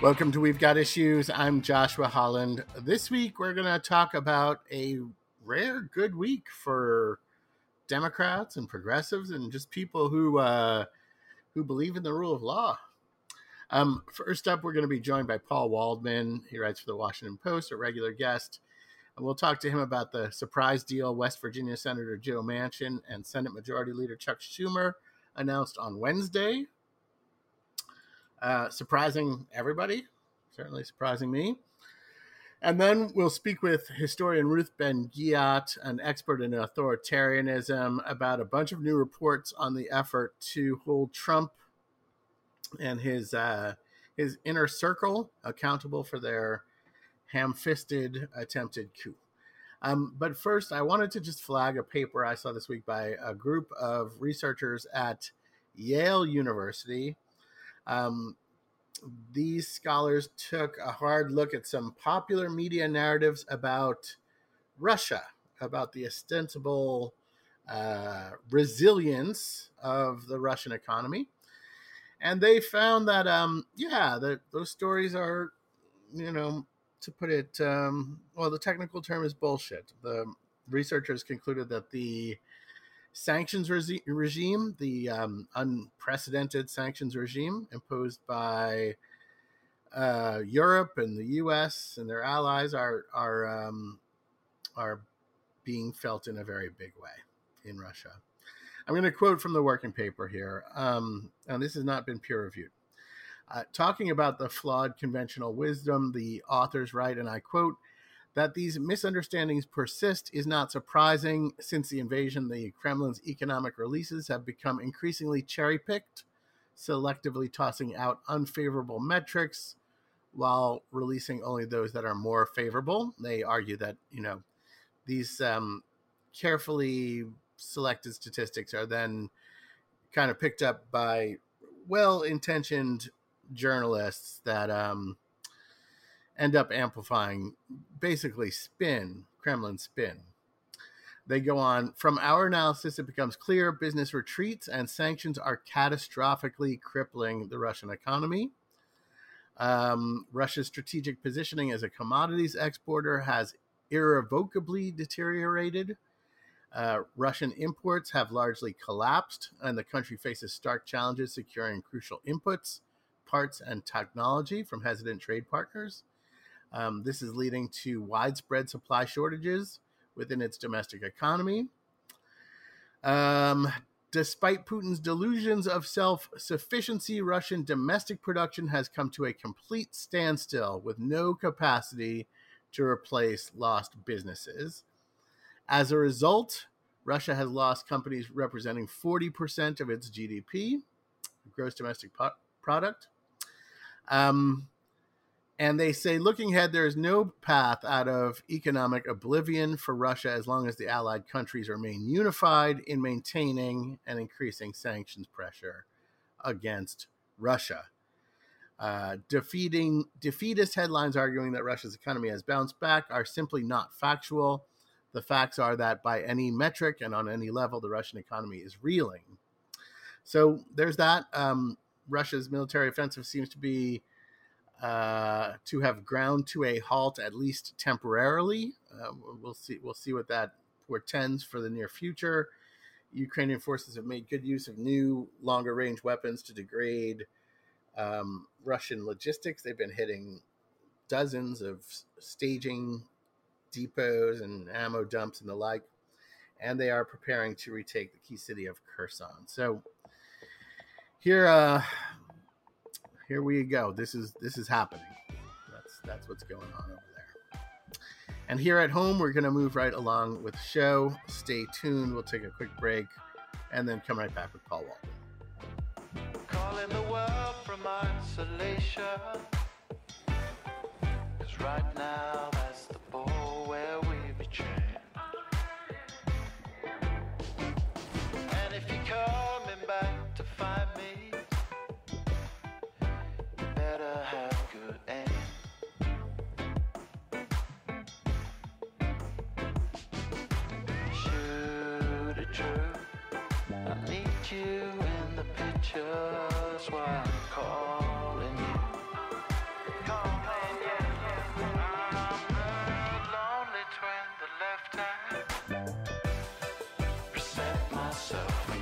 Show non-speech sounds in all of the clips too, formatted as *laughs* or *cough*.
Welcome to We've Got Issues. I'm Joshua Holland. This week we're going to talk about a rare good week for Democrats and progressives and just people who uh, who believe in the rule of law. Um, first up, we're going to be joined by Paul Waldman. He writes for the Washington Post, a regular guest. And we'll talk to him about the surprise deal West Virginia Senator Joe Manchin and Senate Majority Leader Chuck Schumer announced on Wednesday uh, surprising everybody, certainly surprising me. And then we'll speak with historian Ruth Ben-Ghiat, an expert in authoritarianism, about a bunch of new reports on the effort to hold Trump and his uh, his inner circle accountable for their ham-fisted attempted coup. Um, but first, I wanted to just flag a paper I saw this week by a group of researchers at Yale University um, these scholars took a hard look at some popular media narratives about Russia, about the ostensible uh, resilience of the Russian economy. And they found that, um, yeah, that those stories are, you know, to put it, um, well, the technical term is bullshit. The researchers concluded that the sanctions regi- regime, the um, unprecedented sanctions regime imposed by uh, Europe and the U.S. and their allies, are are um, are being felt in a very big way in Russia. I'm going to quote from the working paper here, um, and this has not been peer reviewed. Uh, talking about the flawed conventional wisdom, the authors write, and I quote, that these misunderstandings persist is not surprising since the invasion. The Kremlin's economic releases have become increasingly cherry picked, selectively tossing out unfavorable metrics while releasing only those that are more favorable. They argue that, you know, these um, carefully selected statistics are then kind of picked up by well intentioned journalists that um, end up amplifying basically spin, Kremlin spin. They go on from our analysis, it becomes clear business retreats and sanctions are catastrophically crippling the Russian economy. Um, Russia's strategic positioning as a commodities exporter has irrevocably deteriorated. Uh, Russian imports have largely collapsed, and the country faces stark challenges securing crucial inputs, parts, and technology from hesitant trade partners. Um, this is leading to widespread supply shortages within its domestic economy. Um, despite Putin's delusions of self sufficiency, Russian domestic production has come to a complete standstill with no capacity to replace lost businesses. As a result, Russia has lost companies representing 40% of its GDP, gross domestic product. Um, and they say, looking ahead, there is no path out of economic oblivion for Russia as long as the allied countries remain unified in maintaining and increasing sanctions pressure against Russia. Uh, defeating defeatist headlines arguing that Russia's economy has bounced back are simply not factual. The facts are that by any metric and on any level, the Russian economy is reeling. So there's that. Um, Russia's military offensive seems to be uh, to have ground to a halt at least temporarily. Uh, we'll see. We'll see what that portends for the near future. Ukrainian forces have made good use of new, longer range weapons to degrade um, Russian logistics. They've been hitting dozens of staging depots and ammo dumps and the like, and they are preparing to retake the key city of Kherson. So here, uh, here we go. This is this is happening. That's that's what's going on over there. And here at home, we're to move right along with the show. Stay tuned. We'll take a quick break and then come right back with Paul Waldman.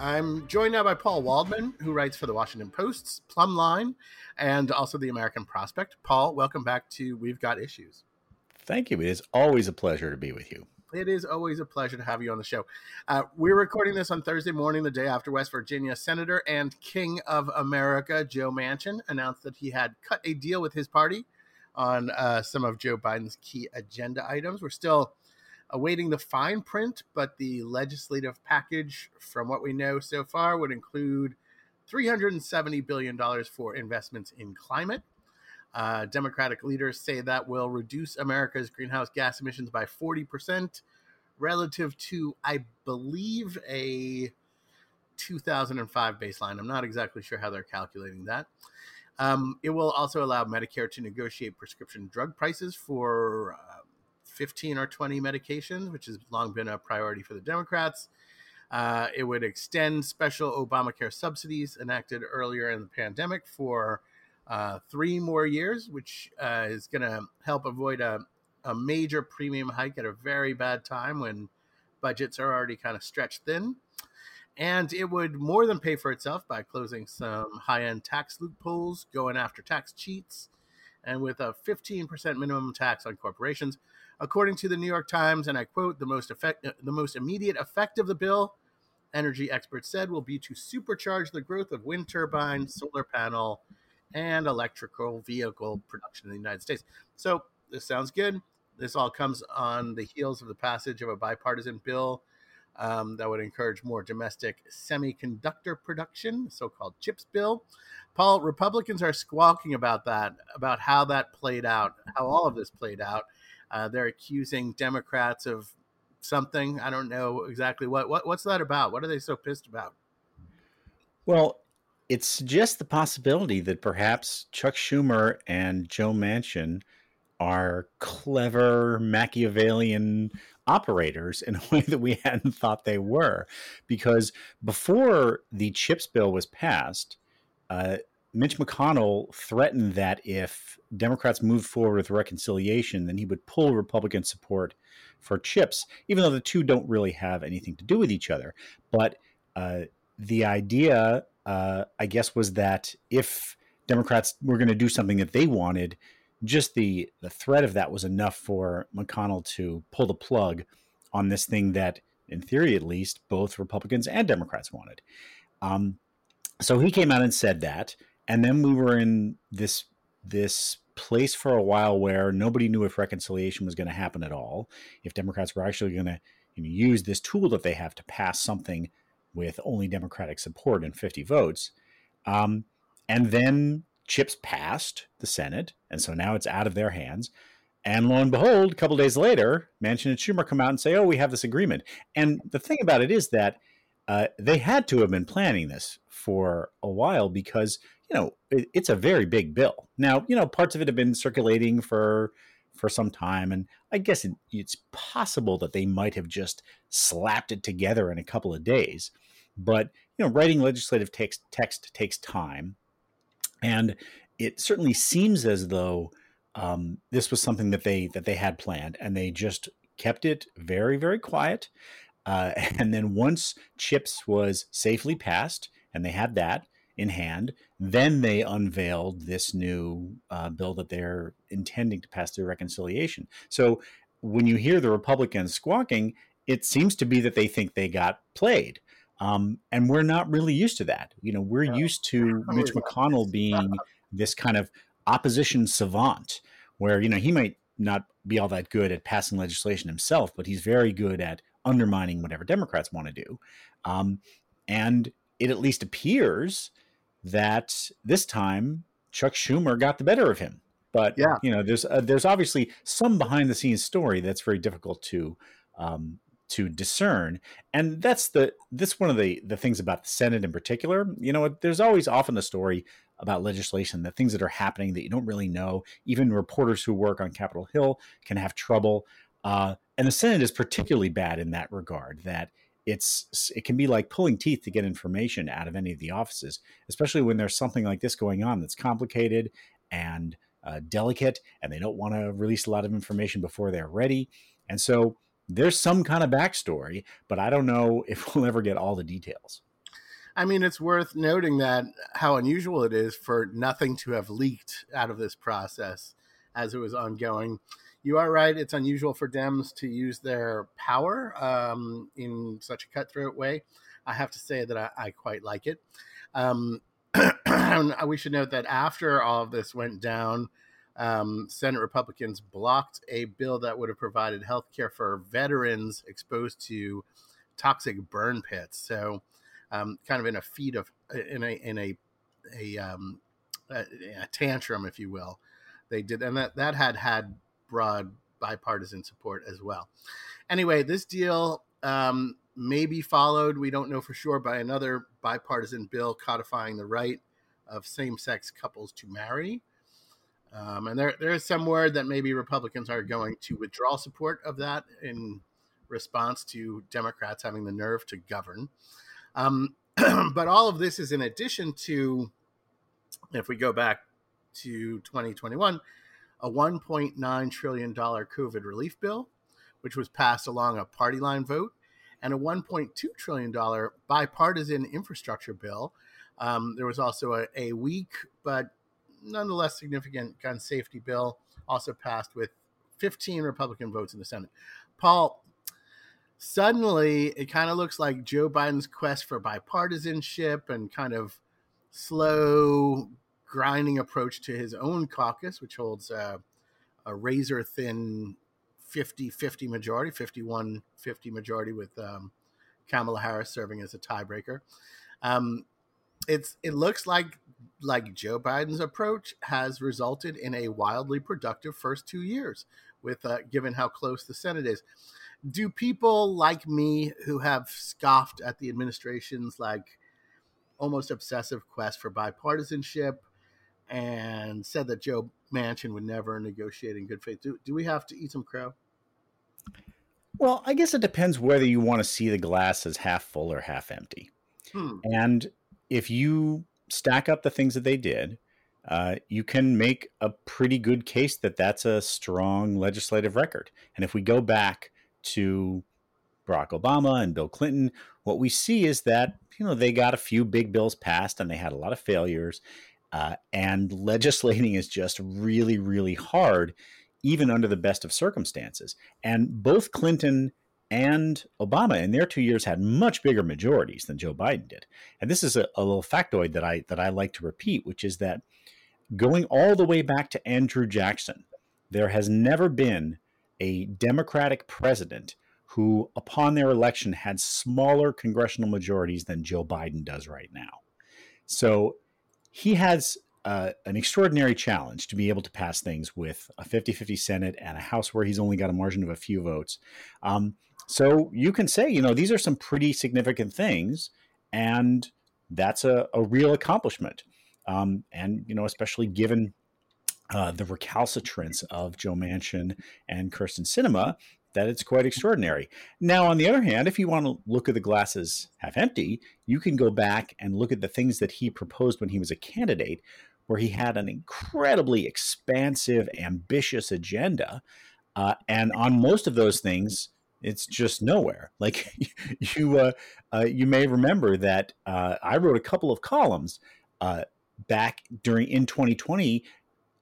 I'm joined now by Paul Waldman, who writes for the Washington Post's Plumb and also the American Prospect. Paul, welcome back to We've Got Issues. Thank you. It is always a pleasure to be with you. It is always a pleasure to have you on the show. Uh, we're recording this on Thursday morning, the day after West Virginia Senator and King of America Joe Manchin announced that he had cut a deal with his party on uh, some of Joe Biden's key agenda items. We're still awaiting the fine print, but the legislative package, from what we know so far, would include $370 billion for investments in climate. Uh, Democratic leaders say that will reduce America's greenhouse gas emissions by 40% relative to, I believe, a 2005 baseline. I'm not exactly sure how they're calculating that. Um, it will also allow Medicare to negotiate prescription drug prices for uh, 15 or 20 medications, which has long been a priority for the Democrats. Uh, it would extend special Obamacare subsidies enacted earlier in the pandemic for uh, three more years, which uh, is going to help avoid a, a major premium hike at a very bad time when budgets are already kind of stretched thin. And it would more than pay for itself by closing some high end tax loopholes, going after tax cheats, and with a 15% minimum tax on corporations. According to the New York Times, and I quote, the most effect, the most immediate effect of the bill, energy experts said, will be to supercharge the growth of wind turbine, solar panel, and electrical vehicle production in the United States. So this sounds good. This all comes on the heels of the passage of a bipartisan bill um, that would encourage more domestic semiconductor production, so-called CHIPS bill. Paul, Republicans are squawking about that, about how that played out, how all of this played out. Uh, they're accusing Democrats of something. I don't know exactly what, what. What's that about? What are they so pissed about? Well, it suggests the possibility that perhaps Chuck Schumer and Joe Manchin are clever Machiavellian operators in a *laughs* way that we hadn't thought they were. Because before the CHIPS bill was passed, uh, Mitch McConnell threatened that if Democrats moved forward with reconciliation, then he would pull Republican support for CHIPS, even though the two don't really have anything to do with each other. But uh, the idea uh, I guess, was that if Democrats were going to do something that they wanted, just the the threat of that was enough for McConnell to pull the plug on this thing that, in theory at least, both Republicans and Democrats wanted. Um, so he came out and said that, and then we were in this this place for a while where nobody knew if reconciliation was going to happen at all, if Democrats were actually going to you know, use this tool that they have to pass something with only Democratic support and 50 votes. Um, and then chips passed the Senate, and so now it's out of their hands. And lo and behold, a couple days later, Manchin and Schumer come out and say, "Oh, we have this agreement." And the thing about it is that uh, they had to have been planning this for a while because you know it, it's a very big bill. Now, you know, parts of it have been circulating for for some time, and I guess it, it's possible that they might have just slapped it together in a couple of days. But you know, writing legislative text text takes time, and it certainly seems as though um, this was something that they that they had planned, and they just kept it very very quiet. Uh, *laughs* and then once Chips was safely passed, and they had that in hand, then they unveiled this new uh, bill that they're intending to pass through reconciliation. So when you hear the Republicans squawking, it seems to be that they think they got played. Um, and we're not really used to that. You know, we're used to *laughs* Mitch McConnell being this kind of opposition savant, where you know he might not be all that good at passing legislation himself, but he's very good at undermining whatever Democrats want to do. Um, and it at least appears that this time Chuck Schumer got the better of him. But yeah. you know, there's uh, there's obviously some behind the scenes story that's very difficult to um, to discern and that's the this one of the the things about the senate in particular you know there's always often a story about legislation the things that are happening that you don't really know even reporters who work on capitol hill can have trouble uh, and the senate is particularly bad in that regard that it's it can be like pulling teeth to get information out of any of the offices especially when there's something like this going on that's complicated and uh, delicate and they don't want to release a lot of information before they're ready. And so there's some kind of backstory, but I don't know *laughs* if we'll ever get all the details. I mean, it's worth noting that how unusual it is for nothing to have leaked out of this process as it was ongoing. You are right; it's unusual for Dems to use their power um, in such a cutthroat way. I have to say that I, I quite like it. Um, *clears throat* we should note that after all of this went down, um, Senate Republicans blocked a bill that would have provided health care for veterans exposed to toxic burn pits. So, um, kind of in a feat of in a in a a, um, a, a tantrum, if you will, they did, and that that had had broad bipartisan support as well. Anyway, this deal um, may be followed. We don't know for sure by another bipartisan bill codifying the right of same-sex couples to marry. Um, and there, there is some word that maybe Republicans are going to withdraw support of that in response to Democrats having the nerve to govern. Um, *clears throat* but all of this is in addition to, if we go back to 2021, a $1.9 trillion COVID relief bill, which was passed along a party line vote, and a $1.2 trillion bipartisan infrastructure bill. Um, there was also a, a weak but nonetheless significant gun safety bill, also passed with 15 Republican votes in the Senate. Paul, suddenly it kind of looks like Joe Biden's quest for bipartisanship and kind of slow, grinding approach to his own caucus, which holds a, a razor thin 50 50 majority, 51 50 majority with um, Kamala Harris serving as a tiebreaker. Um, it's it looks like like Joe Biden's approach has resulted in a wildly productive first two years, with uh, given how close the Senate is. Do people like me who have scoffed at the administration's like almost obsessive quest for bipartisanship and said that Joe Manchin would never negotiate in good faith? Do, do we have to eat some crow? Well, I guess it depends whether you want to see the glass as half full or half empty. Hmm. And if you stack up the things that they did, uh, you can make a pretty good case that that's a strong legislative record. And if we go back to Barack Obama and Bill Clinton, what we see is that you know they got a few big bills passed and they had a lot of failures. Uh, and legislating is just really, really hard, even under the best of circumstances. And both Clinton and Obama in their two years had much bigger majorities than Joe Biden did. And this is a, a, little factoid that I that I like to repeat, which is that going all the way back to Andrew Jackson, there has never been a Democratic president who, upon their election, had smaller congressional majorities than Joe Biden does right now. So he has uh, an extraordinary challenge to be able to pass things with a 50 50 Senate and a House where he's only got a margin of a few votes. Um, so you can say, you know, these are some pretty significant things, and that's a, a real accomplishment. Um, and, you know, especially given uh, the recalcitrance of Joe Manchin and Kyrsten Sinema, that it's quite extraordinary. Now, on the other hand, if you want to look at the glasses half empty, you can go back and look at the things that he proposed when he was a candidate, where he had an incredibly expansive, ambitious agenda. Uh, and on most of those things, it's just nowhere. *laughs* Like you, uh, uh, you may remember that uh, I wrote a couple of columns uh, back during in 2020,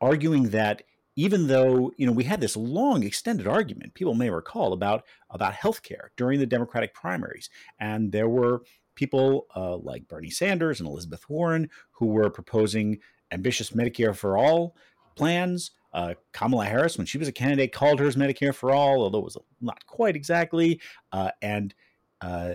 arguing that even though you know we had this long extended argument, people may recall about about healthcare during the Democratic primaries, and there were people uh, like Bernie Sanders and Elizabeth Warren who were proposing ambitious Medicare for all plans. Uh, Kamala Harris, when she was a candidate, called hers Medicare for All, although it was not quite exactly. Uh, and uh,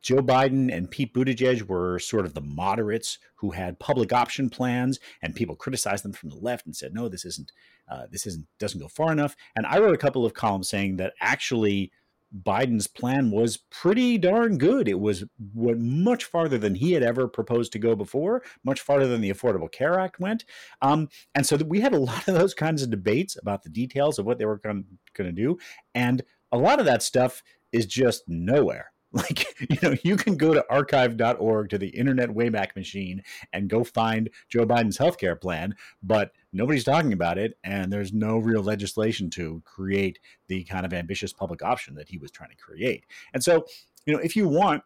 Joe Biden and Pete Buttigieg were sort of the moderates who had public option plans, and people criticized them from the left and said, "No, this isn't. Uh, this isn't doesn't go far enough." And I wrote a couple of columns saying that actually Biden's plan was pretty darn good. It was went much farther than he had ever proposed to go before, much farther than the Affordable Care Act went. Um, and so we had a *laughs* lot of those kinds of debates about the details of what they were going to do. And a lot of that stuff is just nowhere. *laughs* Like, you know, you can go to archive.org to the Internet Wayback Machine and go find Joe Biden's healthcare plan, but nobody's talking about it. And there's no real legislation to create the kind of ambitious public option that he was trying to create. And so, you know, if you want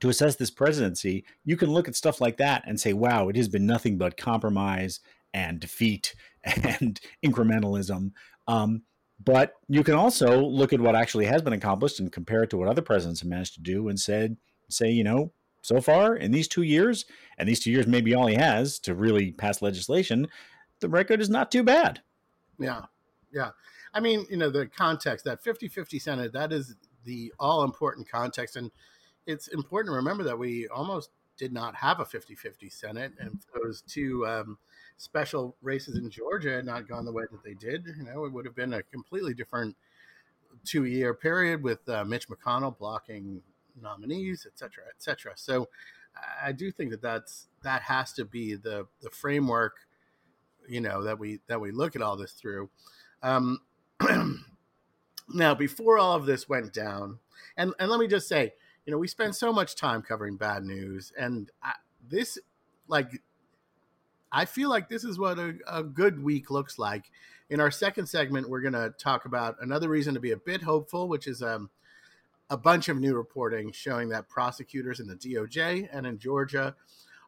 to assess this presidency, you can look at stuff like that and say, wow, it has been nothing but compromise and defeat *laughs* and incrementalism. Um, but you can also look at what actually has been accomplished and compare it to what other presidents have managed to do and said, say, you know, so far in these two years, and these two years may be all he has to really pass legislation, the record is not too bad. Yeah. Yeah. I mean, you know, the context, that 50 50 Senate, that is the all important context. And it's important to remember that we almost did not have a 50 50 Senate. And those two um, special races in Georgia had not gone the way that they did, you know, it would have been a completely different two year period with uh, Mitch McConnell blocking nominees, et cetera, et cetera. So I do think that that's that has to be the the framework, you know, that we that we look at all this through. Um, *clears throat* now, before all of this went down, and and let me just say, you know, we spend so much time covering bad news, and I, this, like, I feel like this is what a, a good week looks like. In our second segment, we're going to talk about another reason to be a bit hopeful, which is um, a bunch of new reporting showing that prosecutors in the DOJ and in Georgia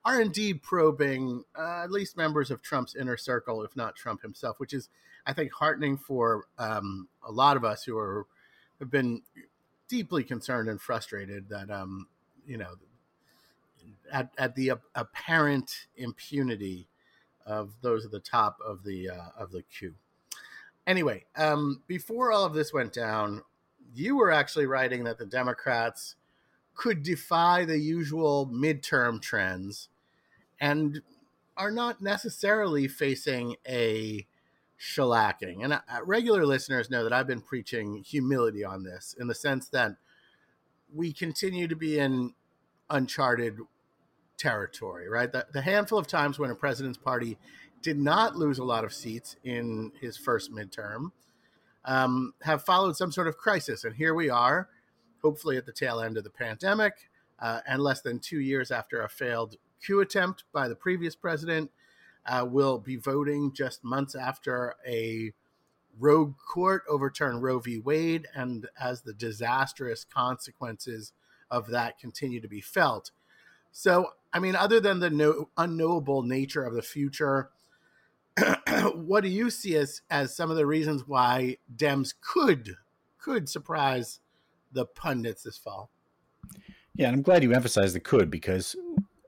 are indeed probing uh, at least members of Trump's inner circle, if not Trump himself, which is, I think, heartening for um, a lot of us who are have been deeply concerned and frustrated that um, you know at, at the apparent impunity of those at the top of the uh, of the queue. Anyway, um, before all of this went down, you were actually writing that the Democrats could defy the usual midterm trends and are not necessarily facing a shellacking. And uh, regular listeners know that I've been preaching humility on this in the sense that we continue to be in uncharted territory, right? The, the handful of times when a president's party did not lose a lot of seats in his first midterm um, have followed some sort of crisis. And here we are, hopefully at the tail end of the pandemic, uh, and less than two years after a failed coup attempt by the previous president uh, will be voting just months after a rogue court overturned Roe v. Wade, and as the disastrous consequences of that continue to be felt. So, I mean, other than the no, unknowable nature of the future, *clears throat* what do you see as as some of the reasons why Dems could could surprise the pundits this fall? Yeah, and I'm glad you emphasized the could because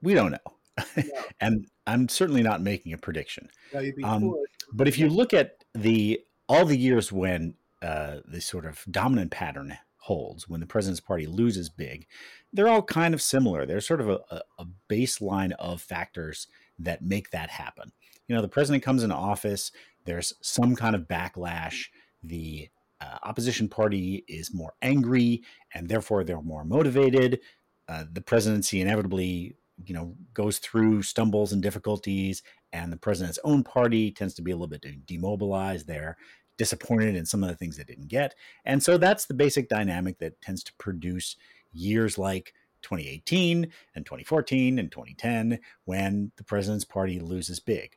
we don't know. *laughs* and I'm certainly not making a prediction. No, um, but if you look at the all the years when uh, the sort of dominant pattern holds, when the president's party loses big, they're all kind of similar. There's sort of a, a baseline of factors that make that happen. You know, the president comes into office, there's some kind of backlash. The uh, opposition party is more angry, and therefore they're more motivated. Uh, the presidency inevitably you know goes through stumbles and difficulties and the president's own party tends to be a little bit demobilized they're disappointed in some of the things they didn't get and so that's the basic dynamic that tends to produce years like 2018 and 2014 and 2010 when the president's party loses big.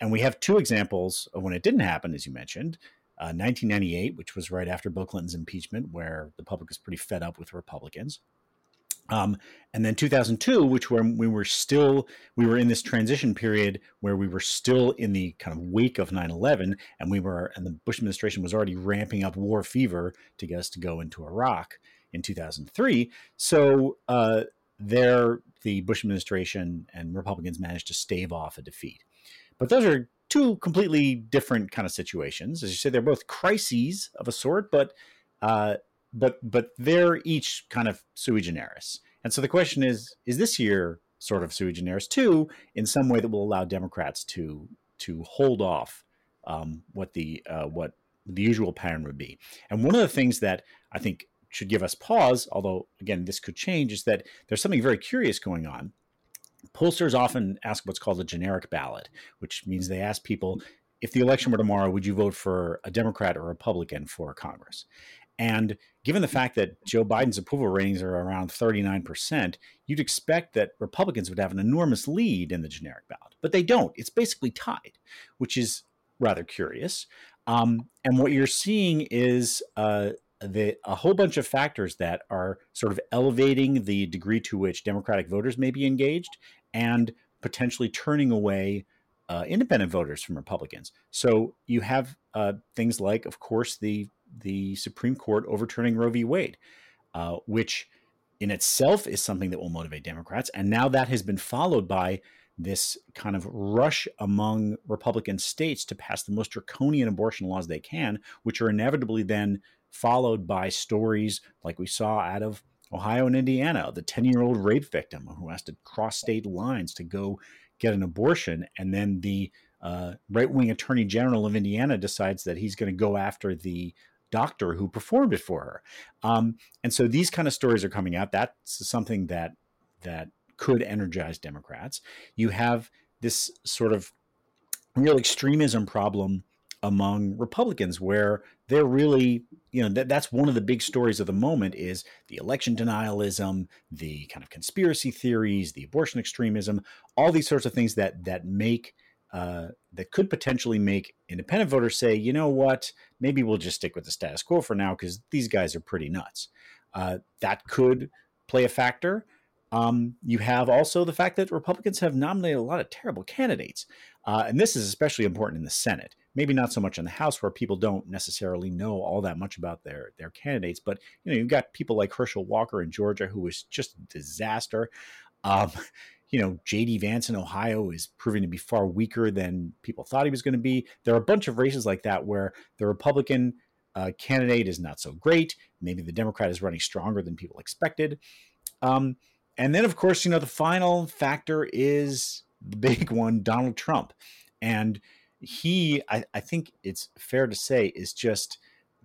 And we have two examples of when it didn't happen as you mentioned uh, 1998 which was right after bill clinton's impeachment where the public was pretty fed up with republicans um, and then 2002, which where we were still we were in this transition period where we were still in the kind of wake of 9/11, and we were and the Bush administration was already ramping up war fever to get us to go into Iraq in 2003. So uh, there, the Bush administration and Republicans managed to stave off a defeat. But those are two completely different kind of situations. As you say, they're both crises of a sort, but uh, but but they're each kind of sui generis. And so the question is: Is this year sort of sui generis too, in some way that will allow Democrats to to hold off um, what the uh, what the usual pattern would be? And one of the things that I think should give us pause, although again this could change, is that there's something very curious going on. Pollsters often ask what's called a generic ballot, which means they ask people if the election were tomorrow, would you vote for a Democrat or a Republican for Congress? And given the fact that Joe Biden's approval ratings are around 39%, you'd expect that Republicans would have an enormous lead in the generic ballot. But they don't. It's basically tied, which is rather curious. Um, and what you're seeing is uh, the, a whole bunch of factors that are sort of elevating the degree to which Democratic voters may be engaged and potentially turning away uh, independent voters from Republicans. So you have uh, things like, of course, the the Supreme Court overturning Roe v. Wade, uh, which in itself is something that will motivate Democrats. And now that has been followed by this kind of rush among Republican states to pass the most draconian abortion laws they can, which are inevitably then followed by stories like we saw out of Ohio and Indiana, the 10 year old rape victim who has to cross state lines to go get an abortion. And then the uh, right wing attorney general of Indiana decides that he's going to go after the doctor who performed it for her. Um, and so these kind of stories are coming out. That's something that that could energize Democrats. You have this sort of real extremism problem among Republicans where they're really, you know, that, that's one of the big stories of the moment is the election denialism, the kind of conspiracy theories, the abortion extremism, all these sorts of things that that make uh, that could potentially make independent voters say, you know what, maybe we'll just stick with the status quo for now because these guys are pretty nuts. Uh, that could play a factor. Um, you have also the fact that Republicans have nominated a lot of terrible candidates. Uh, and this is especially important in the Senate. Maybe not so much in the House, where people don't necessarily know all that much about their their candidates. But you know, you've got people like Herschel Walker in Georgia, who was just a disaster. Um, you know, JD Vance in Ohio is proving to be far weaker than people thought he was going to be. There are a bunch of races like that where the Republican uh, candidate is not so great. Maybe the Democrat is running stronger than people expected. Um, and then, of course, you know, the final factor is the big *laughs* one Donald Trump. And he, I, I think it's fair to say, is just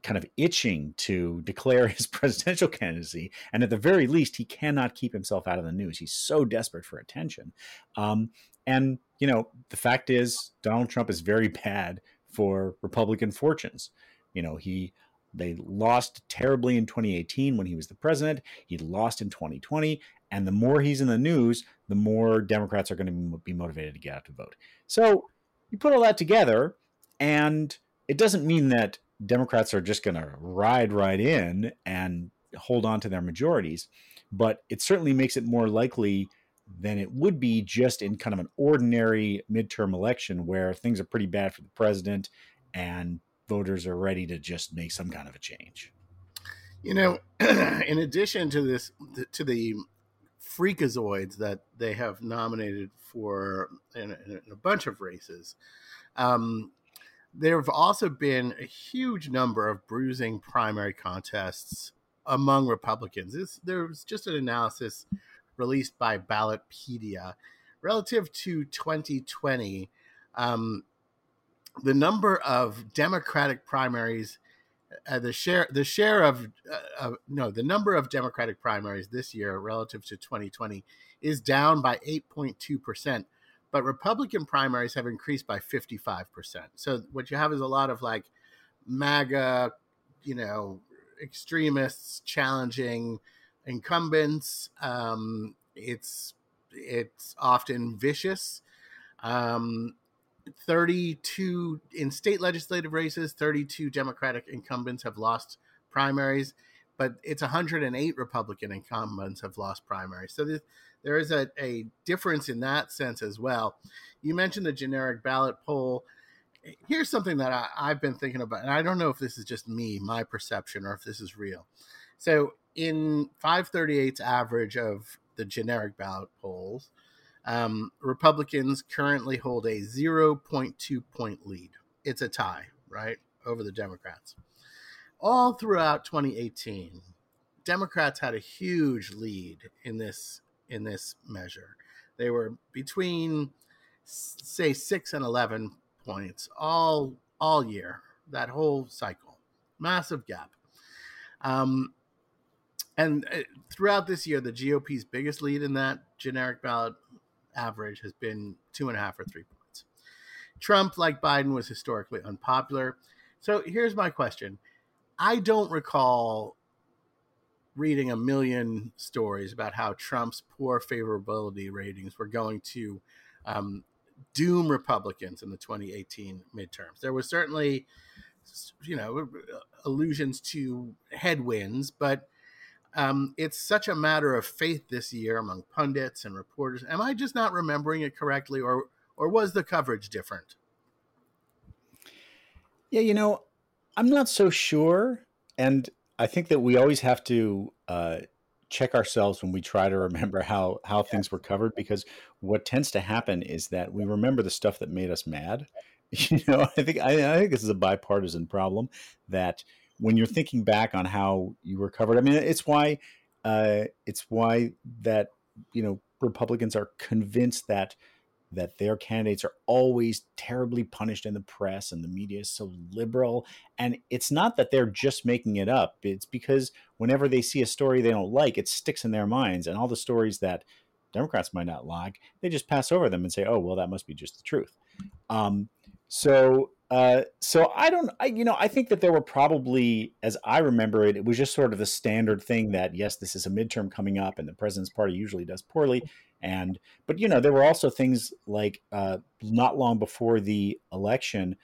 kind of itching to declare *laughs* his presidential candidacy. And at the very least, he cannot keep himself out of the news. He's so desperate for attention. Um, and, you know, the fact is, Donald Trump is very *laughs* bad for Republican fortunes. You know, he they lost terribly in 2018 when he was the president. He lost in 2020. And the more he's in the news, the more Democrats are going to be motivated to get out to vote. So you put all that together, and it doesn't mean that Democrats are just going to ride right in and hold on to their majorities. But it certainly makes it more likely than it would be just in kind of an ordinary midterm election where things are pretty bad for the president and voters are ready to just make some kind of a change. You know, *clears throat* in addition to this, to the freakazoids that they have nominated for in in a bunch of races, um, there have also been a huge number of bruising primary contests among Republicans. This, there was just an analysis released by Ballotpedia relative to 2020. Um, the number of Democratic primaries, uh, the share, the share of, uh, no, the number of Democratic primaries this year relative to 2020 is down by 8.2 percent but Republican primaries have increased by 55%. So what you have is a lot of like MAGA, you know, extremists challenging incumbents. Um, it's it's often vicious. Um, 32 in state legislative races, 32 Democratic incumbents have lost primaries, but it's 108 Republican incumbents have lost primaries. So this, there is a, a difference in that sense as well. You mentioned the generic ballot poll. Here's something that I, I've been thinking about, and I don't know if this is just me, my perception, or if this is real. So, in 538's average of the generic ballot polls, um, Republicans currently hold a 0.2 point lead. It's a tie, right, over the Democrats. All throughout 2018, Democrats had a huge lead in this in this measure. They were between say 6 and 11 points all all year, that whole cycle. Massive gap. Um, and uh, throughout this year, the GOP's biggest lead in that generic ballot average has been two and a half or three points. Trump, like Biden, was historically unpopular. So here's my question I don't recall reading a million stories about how Trump's poor favorability ratings were going to um, doom Republicans in the 2018 midterms. There was certainly, you know, allusions to headwinds, but um, it's such a matter of faith this year among pundits and reporters. Am I just not remembering it correctly, or or was the coverage different? Yeah, you know, I'm not so sure, and I think that we always have to uh, check ourselves when we try to remember how how yeah. things were covered because what tends to happen is that we remember the stuff that made us mad. *laughs* You know, I think I, I think this is a bipartisan problem that when you're thinking back on how you were covered, I mean, it's why uh, it's why that you know Republicans are convinced that that their candidates are always terribly punished in the press and the media is so liberal. And it's not that they're just making it up, it's because whenever they see a story they don't like, it sticks in their minds. And all the stories that Democrats might not like, they just pass over them and say, oh, well, that must be just the truth. Um, so uh, so I don't, I, you know, I think that there were probably, as I remember it, it was just sort of the standard thing that yes, this is a midterm coming up, and the president's party usually does poorly, and but you know there were also things like uh, not long before the election,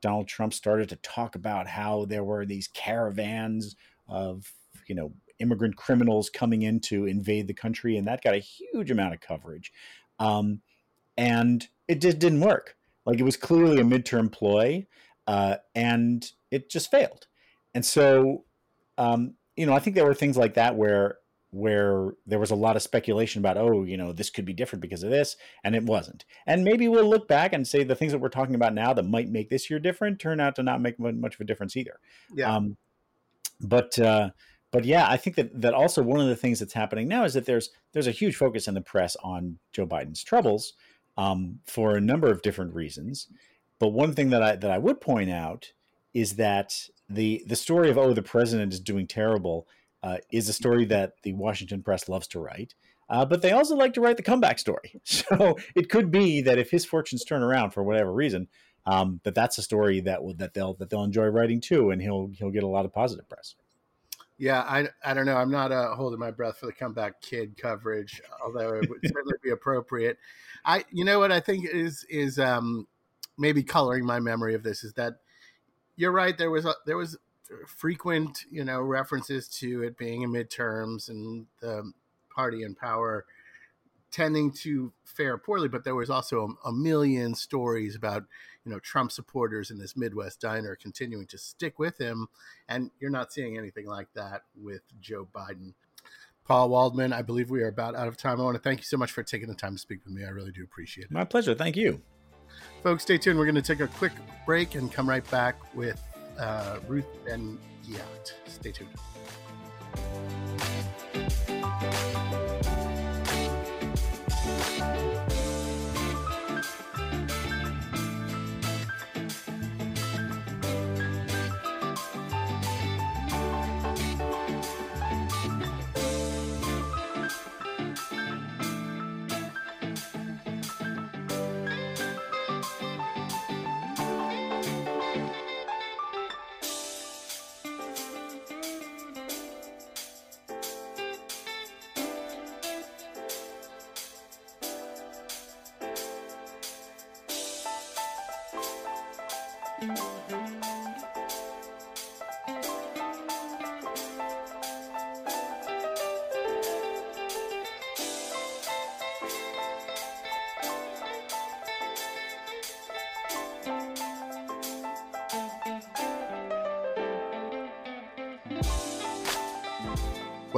Donald Trump started to talk about how there were these caravans of you know immigrant criminals coming in to invade the country, and that got a huge amount of coverage, um, and it just didn't work like it was clearly a midterm ploy, uh, and it just failed. And so, um, you know, I think there were things like that where where there was a lot of speculation about, oh, you know, this could be different because of this, and it wasn't. And maybe we'll look back and say the things that we're talking about now that might make this year different turn out to not make much of a difference either. Yeah. Um, but uh, but yeah, I think that that also one of the things that's happening now is that there's there's a huge focus in the press on Joe Biden's troubles, um, for a number of different reasons. But one thing that I that I would point out is that the the story of oh the president is doing terrible uh, is a story that the Washington press loves to write. Uh, but they also like to write the comeback story. *laughs* So it could be that if his fortunes turn around for whatever reason, um, that that's a story that will that they'll that they'll enjoy writing too, and he'll he'll get a lot of positive press. Yeah, I, I don't know. I'm not uh, holding my breath for the comeback kid coverage, although it would certainly be appropriate. I, you know, what I think is is um, maybe coloring my memory of this is that you're right. There was a, there was frequent, you know, references to it being in midterms and the party in power tending to fare poorly, but there was also a, a million stories about you know Trump supporters in this Midwest diner continuing to stick with him, and you're not seeing anything like that with Joe Biden. Paul Waldman, I believe we are about out of time. I want to thank you so much for taking the time to speak with me. I really do appreciate it. My pleasure. Thank you. Folks, stay tuned. We're going to take a quick break and come right back with uh, Ruth Ben Ghiat. Stay tuned.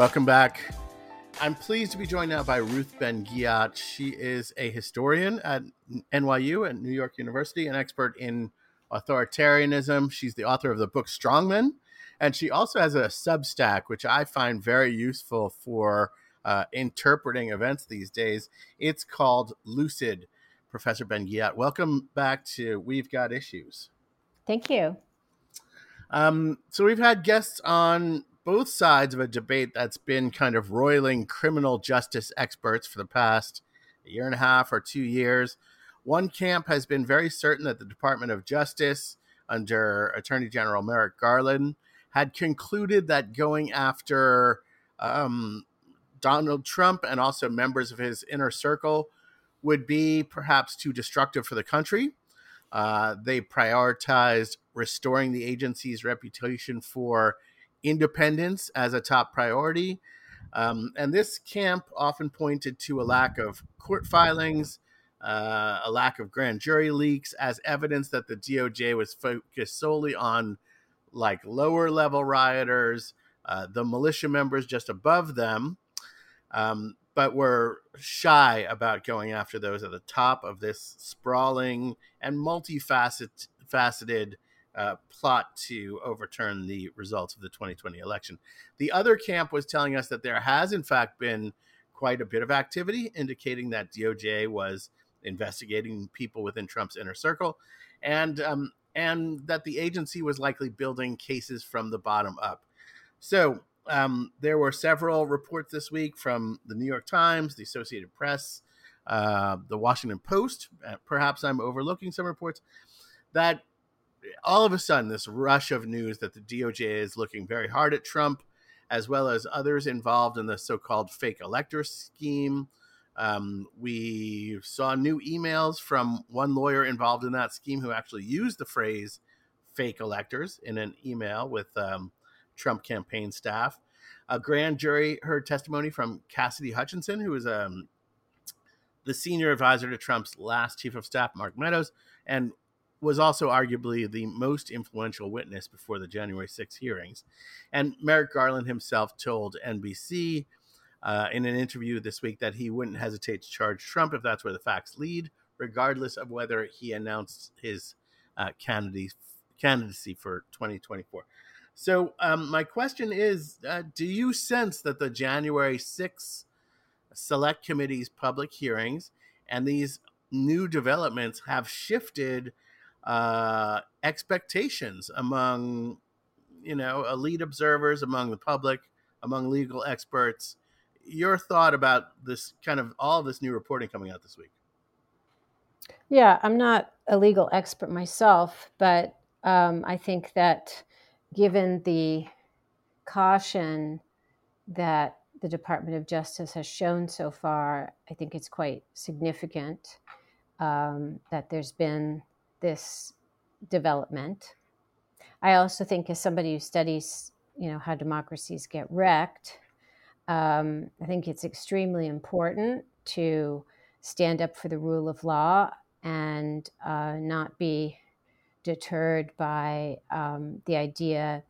Welcome back. I'm pleased to be joined now by Ruth Ben Ghiat. She is a historian at NYU at New York University, an expert in authoritarianism. She's the author of the book Strongmen, and she also has a Substack, which I find very useful for uh, interpreting events these days. It's called Lucid. Professor Ben Ghiat, welcome back to We've Got Issues. Thank you. Um, so we've had guests on both sides of a debate that's been kind of roiling criminal justice experts for the past year and a half or two years One camp has been very certain that the Department of Justice, under Attorney General Merrick Garland, had concluded that going after um, Donald Trump and also members of his inner circle would be perhaps too destructive for the country. Uh, they prioritized restoring the agency's reputation for independence as a top priority. Um, and this camp often pointed to a lack of court filings, uh, a lack of grand jury leaks as evidence that the DOJ was focused solely on like lower level rioters, uh, the militia members just above them, um, but were shy about going after those at the top of this sprawling and multifaceted faceted, uh, plot to overturn the results of the 2020 election. The other camp was telling us that there has, in fact, been quite a bit of activity indicating that DOJ was investigating people within Trump's inner circle, and um, and that the agency was likely building cases from the bottom up. So um, there were several reports this week from the New York Times, the Associated Press, uh, the Washington Post. Uh, perhaps I'm overlooking some reports that all of a sudden this rush of news that the DOJ is looking very hard at Trump, as well as others involved in the so-called fake elector scheme. Um, we saw new emails from one lawyer involved in that scheme who actually used the phrase fake electors in an email with um, Trump campaign staff. A grand jury heard testimony from Cassidy Hutchinson, who was um, the senior advisor to Trump's last chief of staff, Mark Meadows, and was also arguably the most influential witness before the January 6 hearings. And Merrick Garland himself told NBC uh, in an interview this week that he wouldn't hesitate to charge Trump if that's where the facts lead, regardless of whether he announced his uh, candidacy, candidacy for 2024. So, um, my question is uh, Do you sense that the January 6th Select Committee's public hearings and these new developments have shifted uh, expectations among, you know, elite observers, among the public, among legal experts? Your thought about this kind of all of this new reporting coming out this week? Yeah, I'm not a legal expert myself, but um, I think that given the caution that the Department of Justice has shown so far, I think it's quite significant um, that there's been this development. I also think, as somebody who studies, you know, how democracies get wrecked, um, I think it's extremely important to stand up for the rule of law and uh, not be deterred by um, the idea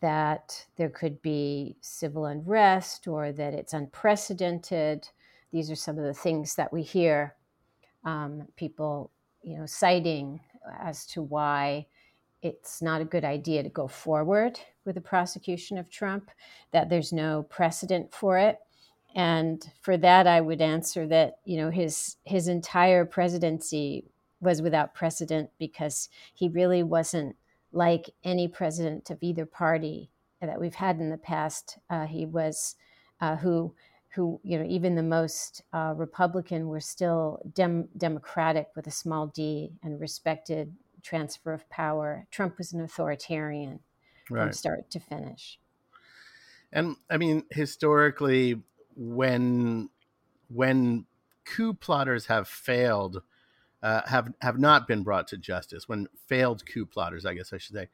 that there could be civil unrest or that it's unprecedented. These are some of the things that we hear um, people, you know, citing as to why it's not a good idea to go forward with the prosecution of Trump. That there's no precedent for it, and for that, I would answer that you know his his entire presidency was without precedent because he really wasn't like any president of either party that we've had in the past. Uh, he was uh, who who you know even the most uh, Republican were still dem- democratic with a small d and respected transfer of power. Trump was an authoritarian right. from start to finish. And I mean, historically, when when coup plotters have failed uh, have have not been brought to justice. When failed coup plotters, I guess I should say,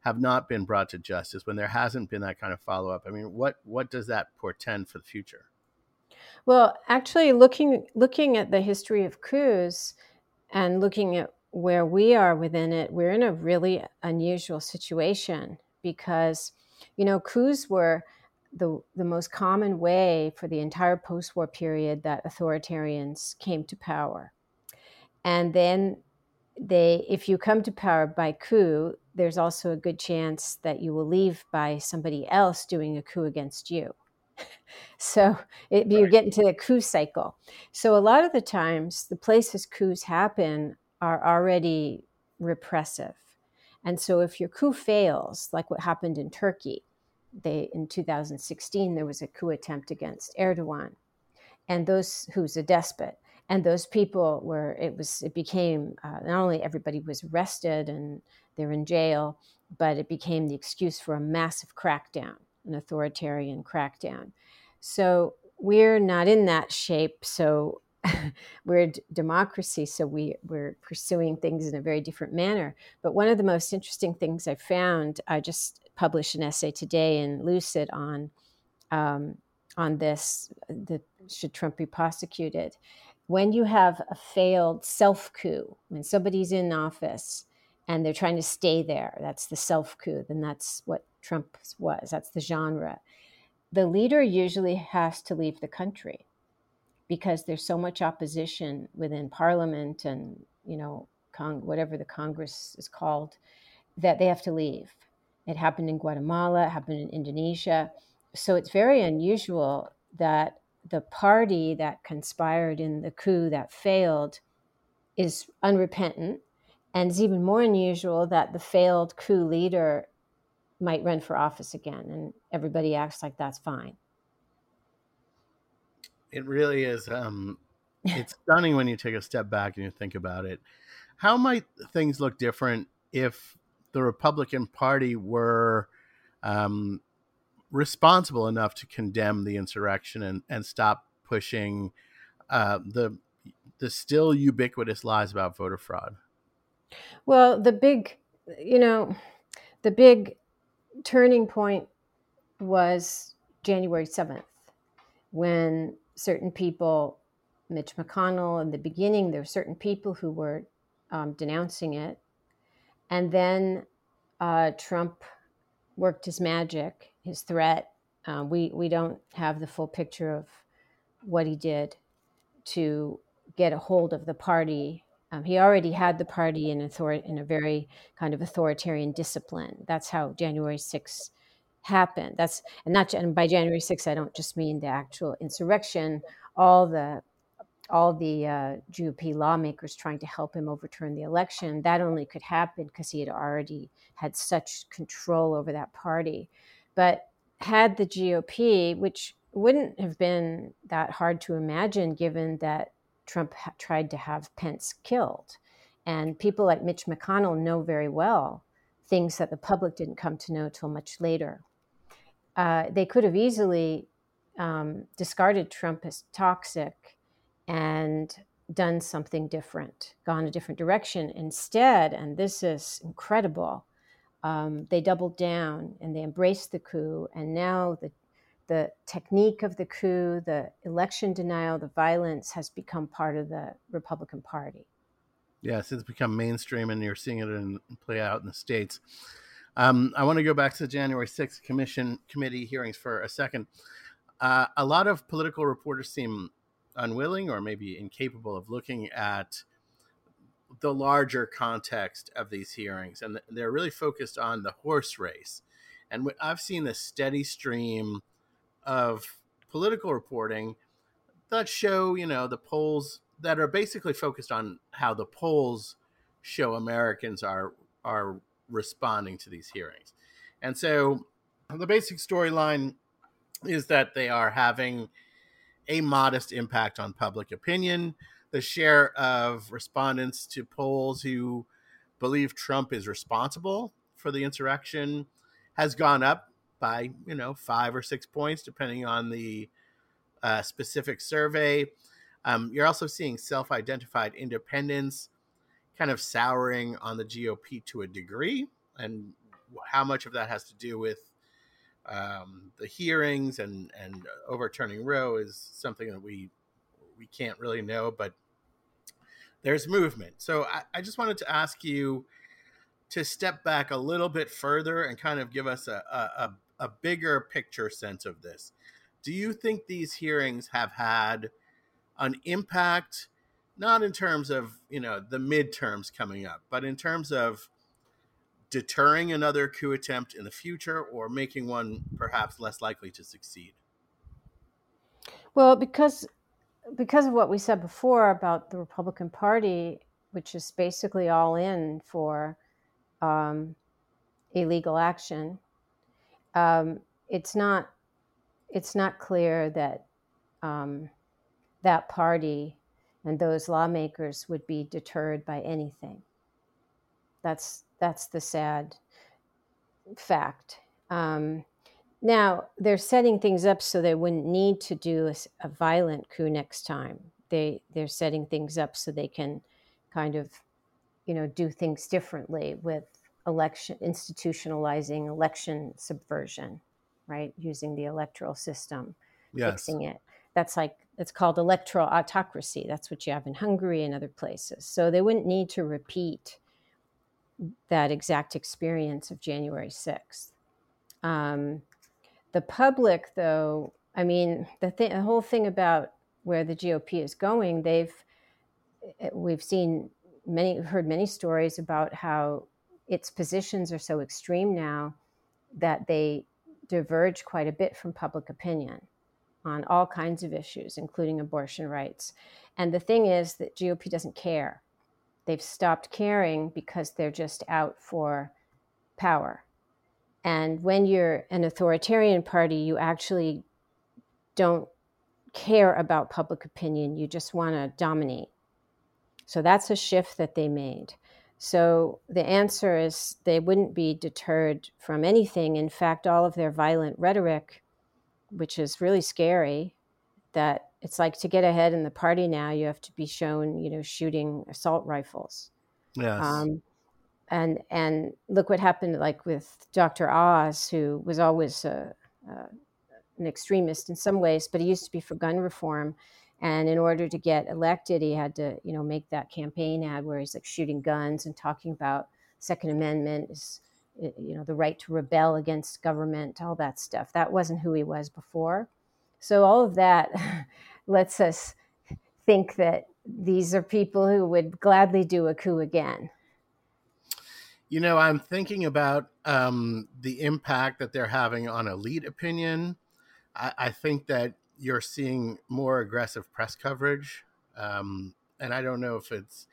have not been brought to justice. When there hasn't been that kind of follow up. I mean, what what does that portend for the future? Well, actually, looking looking at the history of coups and looking at where we are within it, we're in a really unusual situation because, you know, coups were the, the most common way for the entire post war period that authoritarians came to power. And then they if you come to power by coup there's also a good chance that you will leave by somebody else doing a coup against you so it, right. you get into the coup cycle. So a lot of the times the places coups happen are already repressive. And so if your coup fails like what happened in turkey they in 2016 there was a coup attempt against erdogan and those who's a despot. And those people were it was it became uh, not only everybody was arrested and they're in jail but it became the excuse for a massive crackdown an authoritarian crackdown. So we're not in that shape so *laughs* we're democracy so we, we're pursuing things in a very different manner. But one of the most interesting things i found i just published an essay today in lucid on um, on this the should trump be prosecuted. When you have a failed self coup, when somebody's in office and they're trying to stay there, that's the self coup, and that's what Trump was. That's the genre. The leader usually has to leave the country because there's so much opposition within parliament and, you know, Cong- whatever the Congress is called, that they have to leave. It happened in Guatemala, it happened in Indonesia. So it's very unusual that the party that conspired in the coup that failed is unrepentant. And it's even more unusual that the failed coup leader might run for office again. And everybody acts like that's fine. It really is. Um, *laughs* it's stunning when you take a step back and you think about it. How might things look different if the Republican Party were um, responsible enough to condemn the insurrection and, and stop pushing uh, the the still ubiquitous lies about voter fraud? Well, the big, you know, the big turning point was January 7th when certain people, Mitch McConnell, in the beginning, there were certain people who were um, denouncing it. And then uh, Trump worked his magic, his threat. Uh, we we don't have the full picture of what he did to get a hold of the party. Um, he already had the party in author- in a very kind of authoritarian discipline. That's how January 6th happened. That's and not and by January 6th, I don't just mean the actual insurrection. All the all the uh, GOP lawmakers trying to help him overturn the election. That only could happen because he had already had such control over that party. But had the GOP, which wouldn't have been that hard to imagine given that Trump ha- tried to have Pence killed. And people like Mitch McConnell know very well things that the public didn't come to know till much later. Uh, they could have easily um, discarded Trump as toxic and done something different, gone a different direction. Instead, and this is incredible, um, they doubled down and they embraced the coup. And now the, the technique of the coup, the election denial, the violence has become part of the Republican Party. Yes, it's become mainstream, and you're seeing it in, play out in the states. Um, I want to go back to the January 6th commission committee hearings for a second. Uh, a lot of political reporters seem unwilling or maybe incapable of looking at the larger context of these hearings, and they're really focused on the horse race. And I've seen a steady stream of political reporting that show, you know, the polls that are basically focused on how the polls show Americans are are responding to these hearings. And so the basic storyline is that they are having a modest impact on public opinion. The share of respondents to polls who believe Trump is responsible for the insurrection has gone up by, you know, five or six points, depending on the uh, specific survey. Um, you're also seeing self identified independents kind of souring on the GOP to a degree. And how much of that has to do with um, the hearings and and overturning Roe is something that we we can't really know, but there's movement. So I, I just wanted to ask you to step back a little bit further and kind of give us a, a, a bigger picture sense of this. Do you think these hearings have had an impact, not in terms of you know the midterms coming up, but in terms of deterring another coup attempt in the future or making one perhaps less likely to succeed? Well, because because of what we said before about the Republican Party, which is basically all in for um, illegal action, um, it's not it's not clear that um, that party and those lawmakers would be deterred by anything. That's that's the sad fact. Um, now they're setting things up so they wouldn't need to do a, a, violent coup next time. They they're setting things up so they can kind of, you know, do things differently with election institutionalizing election subversion, right? Using the electoral system, yes. fixing it. That's like it's called electoral autocracy. That's what you have in Hungary and other places. So they wouldn't need to repeat that exact experience of January 6th. Um, the public, though, I mean, the, th- the whole thing about where the GOP is going, they've eh, we've seen many, heard many stories about how its positions are so extreme now that they diverge quite a bit from public opinion on all kinds of issues, including abortion rights. And the thing is that GOP doesn't care. They've stopped caring because they're just out for power. And when you're an authoritarian party, you actually don't care about public opinion. You just want to dominate. So that's a shift that they made. So the answer is they wouldn't be deterred from anything. In fact, all of their violent rhetoric, which is really scary, that it's like to get ahead in the party now, you have to be shown, you know, shooting assault rifles. Yes. Um, and and look what happened like with Dr. Oz, who was always a, a, an extremist in some ways, but he used to be for gun reform. And in order to get elected, he had to, you know, make that campaign ad where he's like shooting guns and talking about Second Amendment, is, you know, the right to rebel against government, all that stuff. That wasn't who he was before. So all of that *laughs* lets us think that these are people who would gladly do a coup again. You know, I'm thinking about um, the impact that they're having on elite opinion. I, I think that you're seeing more aggressive press coverage, um, and I don't know if it's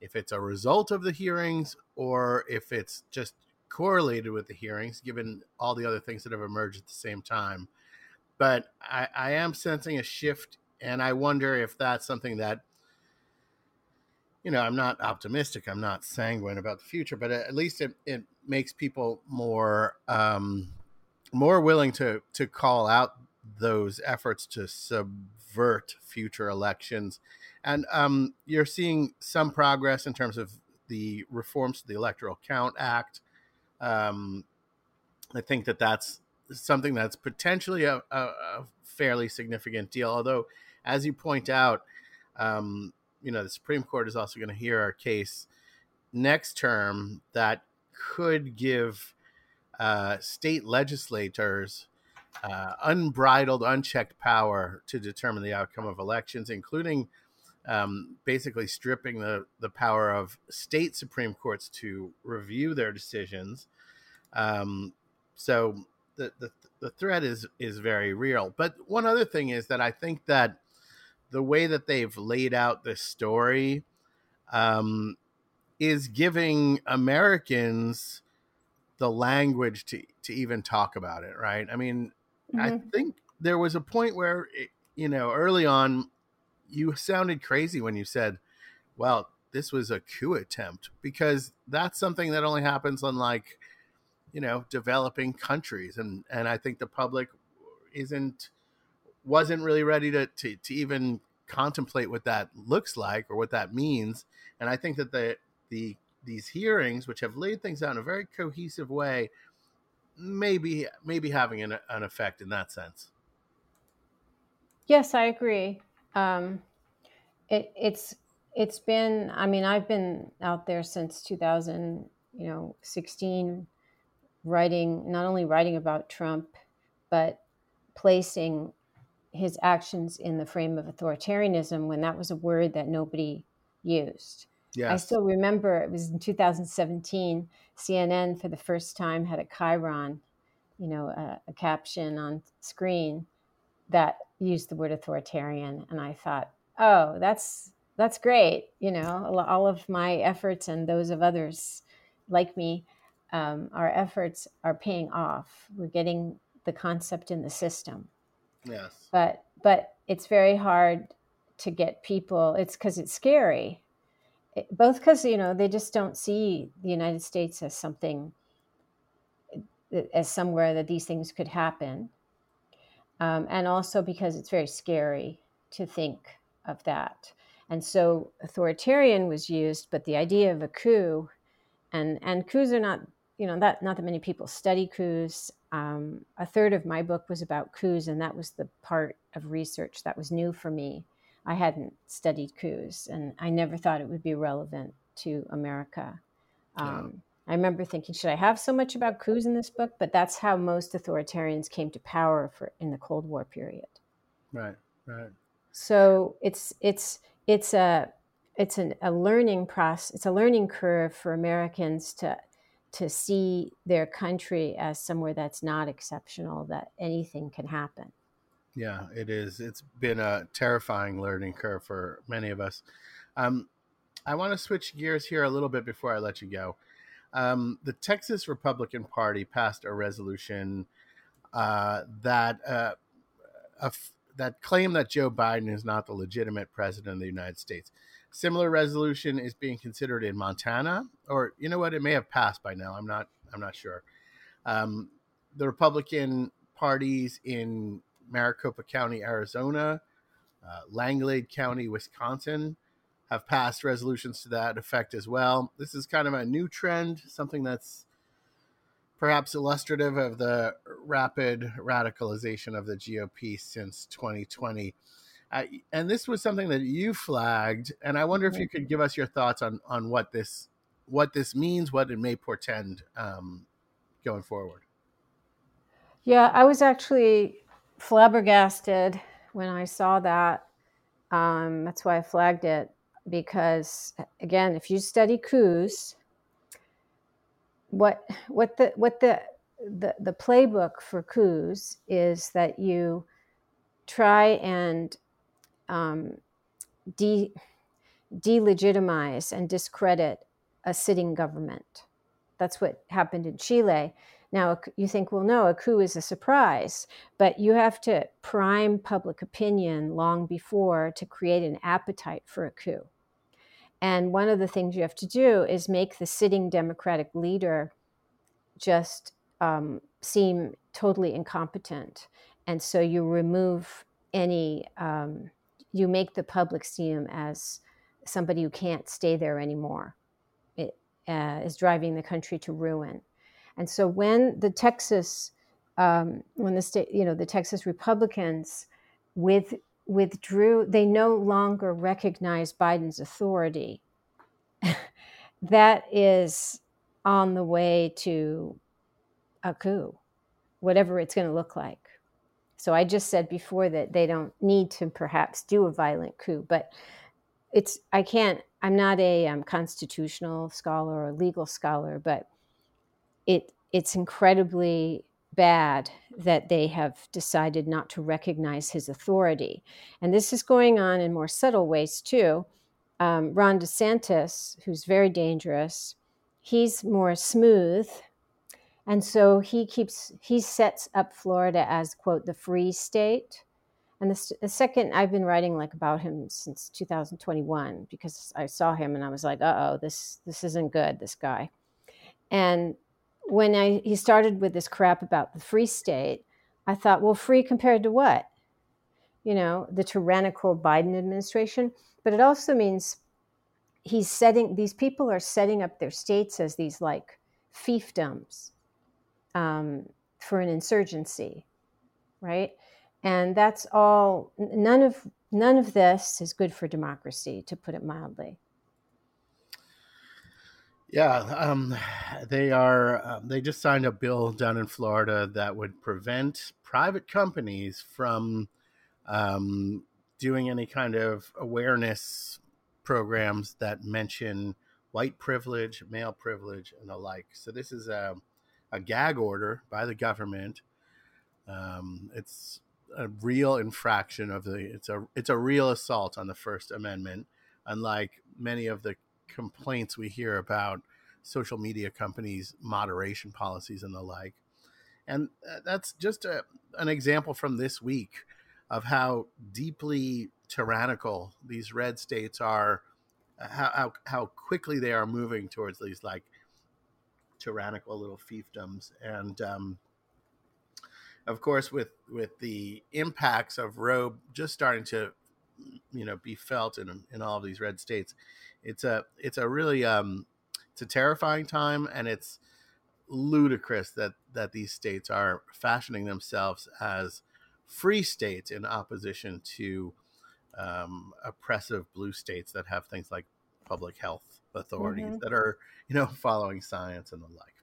if it's a result of the hearings or if it's just correlated with the hearings, given all the other things that have emerged at the same time. But I, I am sensing a shift, and I wonder if that's something that you know, I'm not optimistic. I'm not sanguine about the future, but at least it, it makes people more um, more willing to to call out those efforts to subvert future elections. And um, you're seeing some progress in terms of the reforms to the Electoral Count Act. Um, I think that that's something that's potentially a, a, a fairly significant deal. Although, as you point out, um, you know the Supreme Court is also going to hear our case next term that could give uh, state legislators uh, unbridled, unchecked power to determine the outcome of elections, including um, basically stripping the, the power of state Supreme Courts to review their decisions. Um, so the, the, the threat is is very real. But one other thing is that I think that the way that they've laid out this story um, is giving Americans the language to to even talk about it, right? I mean, mm-hmm. I think there was a point where it, you know early on you sounded crazy when you said, "Well, this was a coup attempt," because that's something that only happens in like you know developing countries, and and I think the public isn't wasn't really ready to, to, to even contemplate what that looks like or what that means. And I think that the the these hearings, which have laid things out in a very cohesive way, maybe maybe having an, an effect in that sense. Yes, I agree. Um, it, it's it's been. I mean, I've been out there since 2000, you know, 16, writing not only writing about Trump, but placing his actions in the frame of authoritarianism when that was a word that nobody used. Yes. I still remember it was in 2017, CNN for the first time had a chyron, you know, a, a caption on screen that used the word authoritarian. And I thought, oh, that's that's great. You know, all of my efforts and those of others like me, um, our efforts are paying off. We're getting the concept in the system. Yes. But but it's very hard to get people. It's because it's scary. Both because you know they just don't see the United States as something as somewhere that these things could happen, um, and also because it's very scary to think of that. And so authoritarian was used, but the idea of a coup, and and coups are not you know that not that many people study coups. Um, a third of my book was about coups, and that was the part of research that was new for me. I hadn't studied coups, and I never thought it would be relevant to America. Um, I remember thinking, should I have so much about coups in this book? But that's how most authoritarians came to power for in the Cold War period. Right, right. So it's it's it's a it's an, a learning process. It's a learning curve for Americans to to see their country as somewhere that's not exceptional, that anything can happen. Yeah, it is. It's been a terrifying learning curve for many of us. Um, I want to switch gears here a little bit before I let you go. Um, the Texas Republican Party passed a resolution uh, that uh, that claim that Joe Biden is not the legitimate president of the United States. Similar resolution is being considered in Montana, or you know what? It may have passed by now. I'm not. I'm not sure. Um, the Republican parties in Maricopa County, Arizona, uh, Langlade County, Wisconsin, have passed resolutions to that effect as well. This is kind of a new trend, something that's perhaps illustrative of the rapid radicalization of the GOP since 2020. Uh, and this was something that you flagged, and I wonder if you could give us your thoughts on on what this what this means, what it may portend um, going forward. Yeah, I was actually flabbergasted when I saw that. Um, that's why I flagged it because, again, if you study coups, what what the what the the, the playbook for coups is that you try and um, de, delegitimize and discredit a sitting government. That's what happened in Chile. Now, you think, well, no, a coup is a surprise, but you have to prime public opinion long before to create an appetite for a coup. And one of the things you have to do is make the sitting Democratic leader just um, seem totally incompetent. And so you remove any, um, you make the public see him as somebody who can't stay there anymore. It uh, is driving the country to ruin. And so when the Texas, um, when the state, you know, the Texas Republicans with withdrew, they no longer recognize Biden's authority. *laughs* that is on the way to a coup, whatever it's going to look like. So I just said before that they don't need to perhaps do a violent coup, but it's I can't. I'm not a um, constitutional scholar or legal scholar, but it it's incredibly bad that they have decided not to recognize his authority. And this is going on in more subtle ways too. Um, Ron DeSantis, who's very dangerous, he's more smooth. And so he keeps, he sets up Florida as, quote, the free state. And the, the second, I've been writing like about him since 2021 because I saw him and I was like, uh oh, this, this isn't good, this guy. And when I, he started with this crap about the free state, I thought, well, free compared to what? You know, the tyrannical Biden administration. But it also means he's setting, these people are setting up their states as these like fiefdoms um, for an insurgency, right? And that's all, none of, none of this is good for democracy, to put it mildly. Yeah, um, they are. Um, they just signed a bill down in Florida that would prevent private companies from um, doing any kind of awareness programs that mention white privilege, male privilege, and the like. So this is a, a gag order by the government. Um, it's a real infraction of the. It's a it's a real assault on the First Amendment, unlike many of the complaints we hear about social media companies' moderation policies and the like. And uh, that's just a, an example from this week of how deeply tyrannical these red states are, uh, how, how, how quickly they are moving towards these like tyrannical little fiefdoms. And um, of course, with with the impacts of Roe just starting to, you know, be felt in in all of these red states, it's a it's a really um, it's a terrifying time, and it's ludicrous that that these states are fashioning themselves as free states in opposition to um, oppressive blue states that have things like public health authorities mm-hmm. that are you know following science and the like.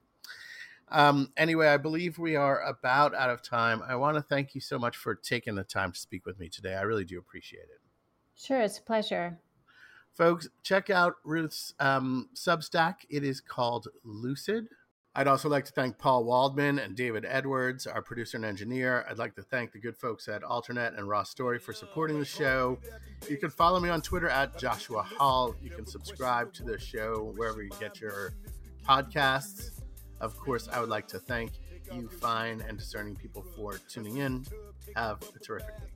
Um, anyway i believe we are about out of time. I want to thank you so much for taking the time to speak with me today. I really do appreciate it sure it's a pleasure folks check out ruth's um, substack it is called lucid I'd also like to thank Paul Waldman and David Edwards, our producer and engineer. I'd like to thank the good folks at Alternet and Raw Story for supporting the show. You can follow me on Twitter at Joshua Holland. You can subscribe to the show wherever you get your podcasts. Of course, I would like to thank you, fine and discerning people, for tuning in. Have a terrific week.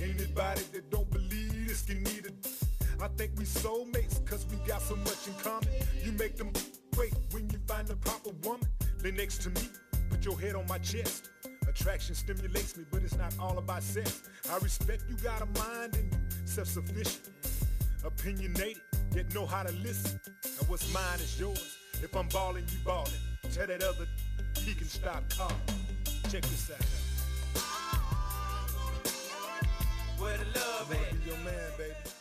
Anybody that don't believe this can need it. I think we soulmates because we got so much in common. You make them Wait, when you find the proper woman, lay next to me, put your head on my chest. Attraction stimulates me, but it's not all about sex. I respect you got a mind and self-sufficient, opinionated, yet know how to listen. And what's mine is yours. If I'm balling, you balling. Tell that other he can stop calling. Check this out. where the love at. Your man, baby.